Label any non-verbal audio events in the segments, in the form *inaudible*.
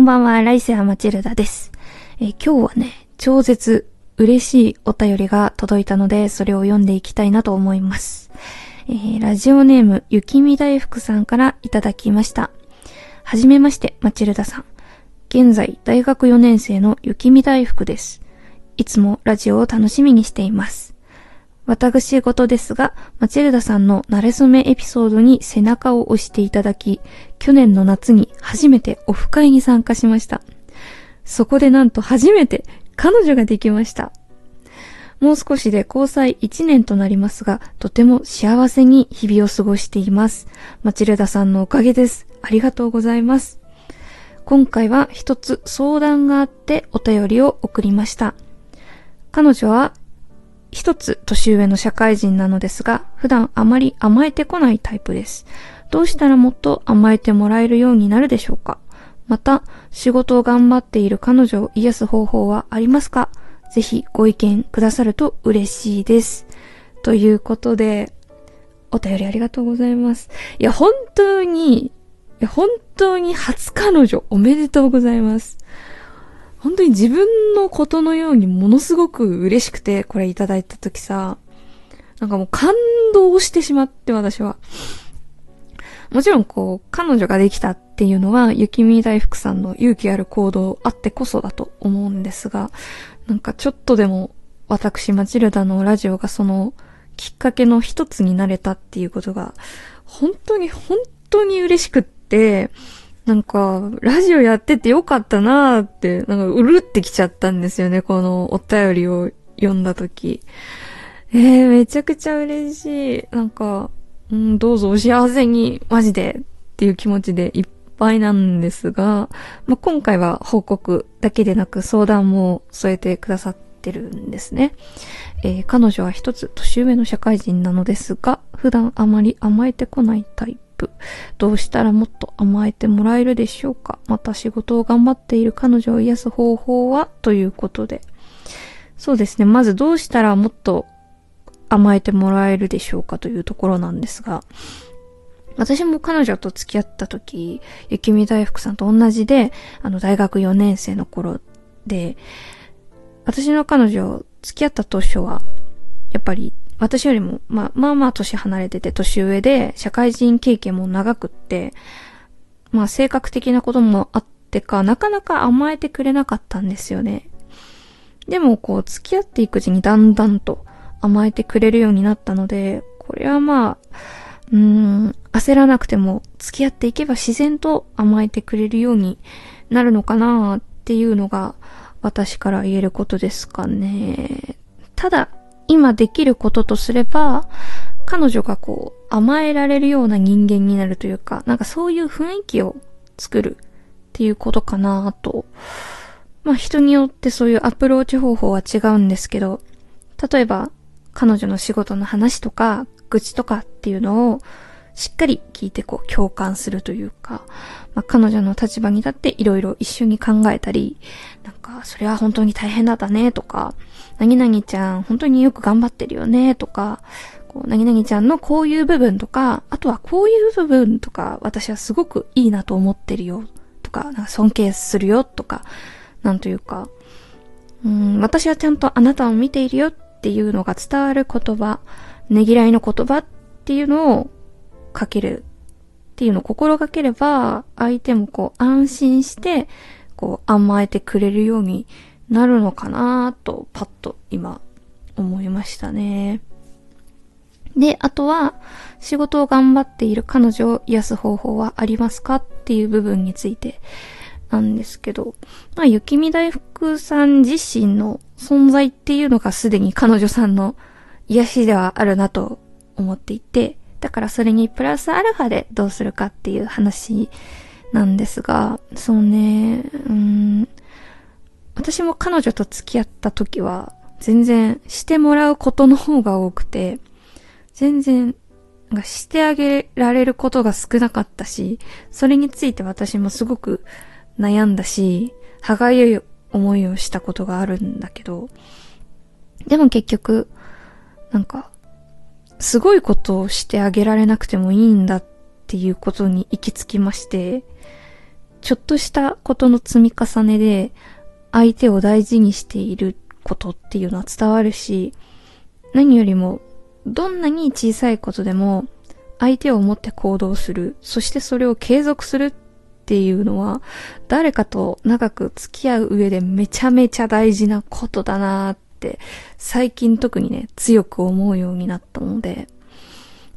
こんばんは、ライセアマチルダです。え今日はね、超絶嬉しいお便りが届いたので、それを読んでいきたいなと思います。えーラジオネーム、雪見大福さんからいただきました。はじめまして、マチルダさん。現在、大学4年生の雪見大福です。いつもラジオを楽しみにしています。私事ですが、マチルダさんの慣れ初めエピソードに背中を押していただき、去年の夏に初めてオフ会に参加しました。そこでなんと初めて彼女ができました。もう少しで交際1年となりますが、とても幸せに日々を過ごしています。マチルダさんのおかげです。ありがとうございます。今回は一つ相談があってお便りを送りました。彼女は一つ年上の社会人なのですが、普段あまり甘えてこないタイプです。どうしたらもっと甘えてもらえるようになるでしょうか？また、仕事を頑張っている彼女を癒す方法はありますか？ぜひご意見くださると嬉しいです。ということで、お便りありがとうございます。いや、本当に、いや、本当に初彼女おめでとうございます。本当に自分のことのようにものすごく嬉しくて、これいただいたときさ、なんかもう感動してしまって、私は。もちろんこう、彼女ができたっていうのは、雪見大福さんの勇気ある行動あってこそだと思うんですが、なんかちょっとでも、私、マチルダのラジオがその、きっかけの一つになれたっていうことが、本当に本当に嬉しくって、なんか、ラジオやっててよかったなーって、なんか、うるってきちゃったんですよね、このお便りを読んだとき。えー、めちゃくちゃ嬉しい。なんか、うん、どうぞお幸せに、マジで、っていう気持ちでいっぱいなんですが、まあ、今回は報告だけでなく相談も添えてくださってるんですね。えー彼女は一つ年上の社会人なのですが、普段あまり甘えてこないタイプ。どうしたらもっと甘えてもらえるでしょうか？また仕事を頑張っている彼女を癒す方法は？ということで。そうですね。まずどうしたらもっと甘えてもらえるでしょうかというところなんですが、私も彼女と付き合った時、雪見大福さんと同じで、あの大学4年生の頃で、私の彼女付き合った当初は、やっぱり私よりも、まあまあまあ年離れてて年上で、社会人経験も長くって、まあ性格的なこともあってか、なかなか甘えてくれなかったんですよね。でもこう付き合っていくうちにだんだんと甘えてくれるようになったので、これはまあ、うーん、焦らなくても付き合っていけば自然と甘えてくれるようになるのかなっていうのが私から言えることですかね。ただ、今できることとすれば、彼女がこう甘えられるような人間になるというか、なんかそういう雰囲気を作るっていうことかなと。まあ人によってそういうアプローチ方法は違うんですけど、例えば彼女の仕事の話とか、愚痴とかっていうのをしっかり聞いてこう共感するというか、まあ、彼女の立場に立っていろいろ一緒に考えたり、なんか、それは本当に大変だったねとか、何々ちゃん本当によく頑張ってるよねとか、こう、何々ちゃんのこういう部分とか、あとはこういう部分とか、私はすごくいいなと思ってるよとか、なんか尊敬するよとか、なんというか、うん、私はちゃんとあなたを見ているよっていうのが伝わる言葉、ねぎらいの言葉っていうのをかけるっていうのを心がければ、相手もこう安心して、こう甘えてくれるようになるのかなと、パッと今思いましたね。で、あとは、仕事を頑張っている彼女を癒す方法はありますかっていう部分についてなんですけど、まあ、雪見大福さん自身の存在っていうのがすでに彼女さんの癒しではあるなと思っていて、だからそれにプラスアルファでどうするかっていう話なんですが、そうね、うん、私も彼女と付き合った時は、全然してもらうことの方が多くて、全然、なんかしてあげられることが少なかったし、それについて私もすごく悩んだし、歯がゆい思いをしたことがあるんだけど、でも結局、なんか、すごいことをしてあげられなくてもいいんだっていうことに行き着きまして、ちょっとしたことの積み重ねで、相手を大事にしていることっていうのは伝わるし、何よりも、どんなに小さいことでも、相手を思って行動する、そしてそれを継続するっていうのは、誰かと長く付き合う上でめちゃめちゃ大事なことだなーって、最近特にね、強く思うようになったので、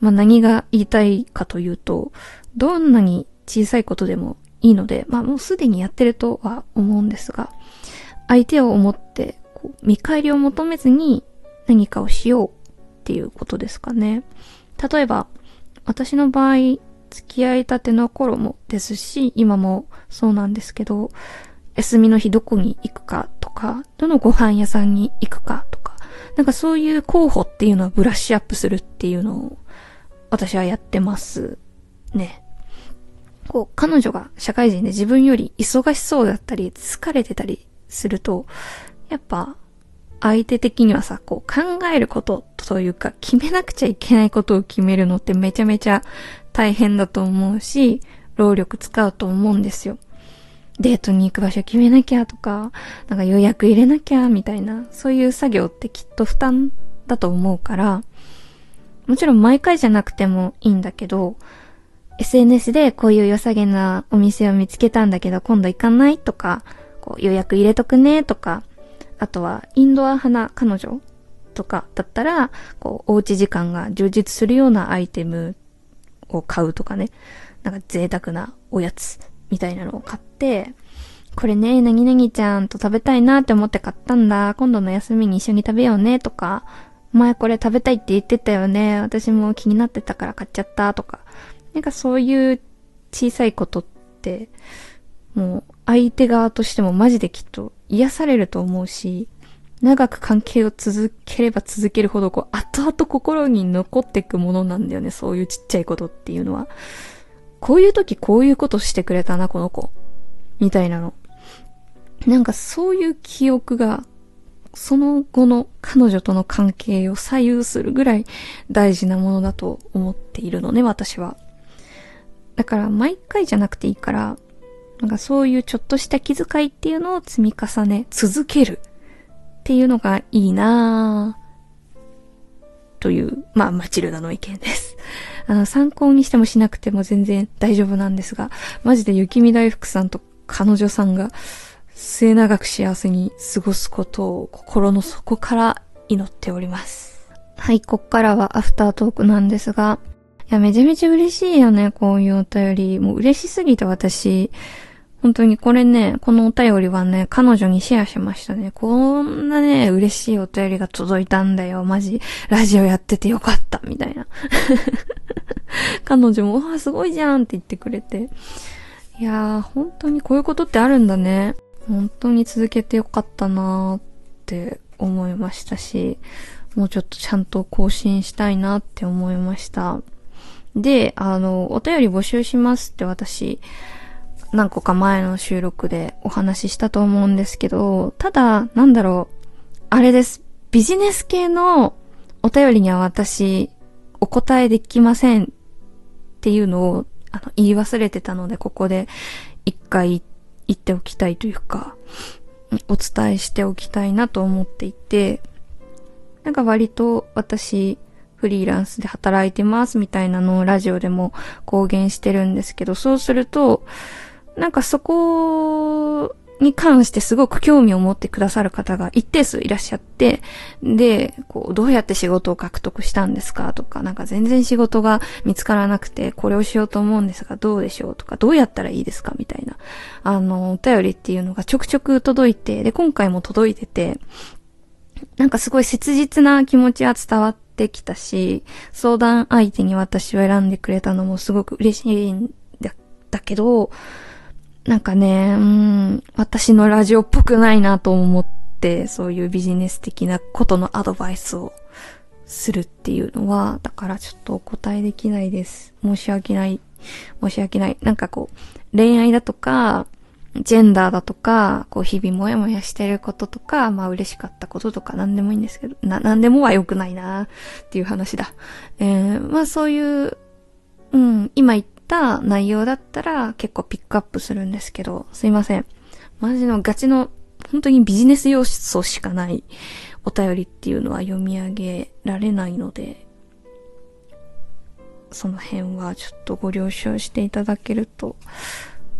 まあ何が言いたいかというと、どんなに小さいことでもいいので、まあもうすでにやってるとは思うんですが、相手を思ってこう見返りを求めずに何かをしようっていうことですかね。例えば、私の場合、付き合いたての頃もですし、今もそうなんですけど、休みの日どこに行くかとか、どのご飯屋さんに行くかとか、なんかそういう候補っていうのをブラッシュアップするっていうのを私はやってますね。こう、彼女が社会人で自分より忙しそうだったり、疲れてたりすると、やっぱ、相手的にはさ、こう考えることというか、決めなくちゃいけないことを決めるのってめちゃめちゃ大変だと思うし、労力使うと思うんですよ。デートに行く場所決めなきゃとか、なんか予約入れなきゃみたいな、そういう作業ってきっと負担だと思うから、もちろん毎回じゃなくてもいいんだけど、SNS でこういう良さげなお店を見つけたんだけど今度行かないとか、こう予約入れとくねとか、あとはインドア派な彼女とかだったら、こうおうち時間が充実するようなアイテムを買うとかね、なんか贅沢なおやつみたいなのを買って、これね、なぎなぎちゃんと食べたいなって思って買ったんだ。今度の休みに一緒に食べようねとか、前これ食べたいって言ってたよね。私も気になってたから買っちゃったとか。なんかそういう小さいことって、もう相手側としてもマジできっと癒されると思うし、長く関係を続ければ続けるほど、こう、後々心に残っていくものなんだよね。そういうちっちゃいことっていうのは。こういう時こういうことしてくれたな、この子。みたいなの。なんかそういう記憶が、その後の彼女との関係を左右するぐらい大事なものだと思っているのね、私は。だから毎回じゃなくていいから、なんかそういうちょっとした気遣いっていうのを積み重ね続けるっていうのがいいなぁという、まあ、マチルダの意見です。*laughs* あの、参考にしてもしなくても全然大丈夫なんですが、マジで雪見大福さんと彼女さんが末永く幸せに過ごすことを心の底から祈っております。はい、こっからはアフタートークなんですが、いや、めちゃめちゃ嬉しいよね、こういうお便り。もう嬉しすぎて私、本当にこれね、このお便りはね、彼女にシェアしましたね。こんなね、嬉しいお便りが届いたんだよ。マジ、ラジオやっててよかった、みたいな。*laughs* 彼女も、わあ、すごいじゃんって言ってくれて。いやー、本当にこういうことってあるんだね。本当に続けてよかったなーって思いましたし、もうちょっとちゃんと更新したいなって思いました。で、あの、お便り募集しますって私、何個か前の収録でお話ししたと思うんですけど、ただ、なんだろう、あれです。ビジネス系のお便りには私、お答えできませんっていうのを、あの、言い忘れてたので、ここで一回言っておきたいというか、お伝えしておきたいなと思っていて、なんか割と私、フリーランスで働いてますみたいなのをラジオでも公言してるんですけど、そうすると、なんかそこに関してすごく興味を持ってくださる方が一定数いらっしゃって、で、こう、どうやって仕事を獲得したんですかとか、なんか全然仕事が見つからなくて、これをしようと思うんですが、どうでしょうとか、どうやったらいいですかみたいな、あの、お便りっていうのがちょくちょく届いて、で、今回も届いてて、なんかすごい切実な気持ちは伝わってきたし、相談相手に私を選んでくれたのもすごく嬉しいんだだけど、なんかね、うん、私のラジオっぽくないなと思って、そういうビジネス的なことのアドバイスをするっていうのは、だからちょっとお答えできないです。申し訳ない。申し訳ない。なんかこう、恋愛だとか、ジェンダーだとか、こう日々もやもやしてることとか、まあ嬉しかったこととか何でもいいんですけど、な、何でもは良くないなっていう話だ。えー、まあそういう、うん、今言った内容だったら結構ピックアップするんですけど、すいません。マジのガチの本当にビジネス要素しかないお便りっていうのは読み上げられないので、その辺はちょっとご了承していただけると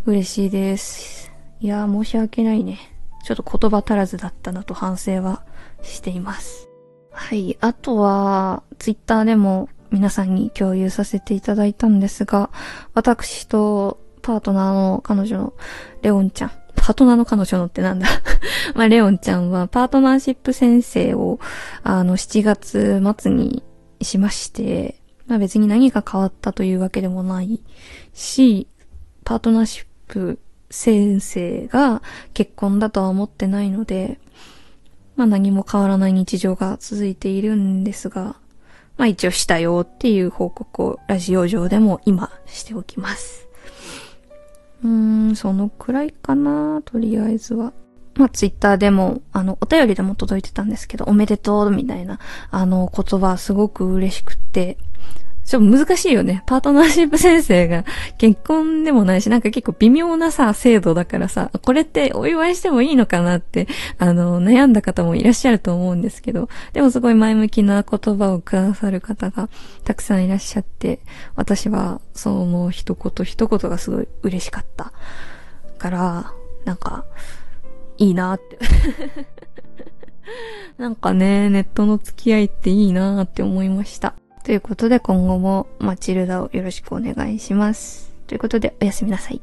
嬉しいです。いやー申し訳ないね。ちょっと言葉足らずだったなと反省はしています。はい。あとは、ツイッターでも皆さんに共有させていただいたんですが、私とパートナーの彼女のレオンちゃん。パートナーの彼女のってなんだ？*laughs* まあ、レオンちゃんはパートナーシップ先生を、あの、7月末にしまして、まあ別に何か変わったというわけでもないし、パートナーシップ先生が結婚だとは思ってないので、まあ何も変わらない日常が続いているんですが、まあ一応したよっていう報告をラジオ上でも今しておきます。うーん、そのくらいかな、とりあえずは。まあ、ツイッターでも、あの、お便りでも届いてたんですけど、おめでとう、みたいな、あの、言葉すごく嬉しくって、ちょっと難しいよね。パートナーシップ先生が結婚でもないし、なんか結構微妙なさ、制度だからさ、これってお祝いしてもいいのかなって、あの、悩んだ方もいらっしゃると思うんですけど、でもすごい前向きな言葉をくださる方がたくさんいらっしゃって、私はその一言一言がすごい嬉しかった。から、なんか、いいなって *laughs* なんかね、ネットの付き合いっていいなって思いました。ということで今後もマチルダをよろしくお願いします。ということでおやすみなさい。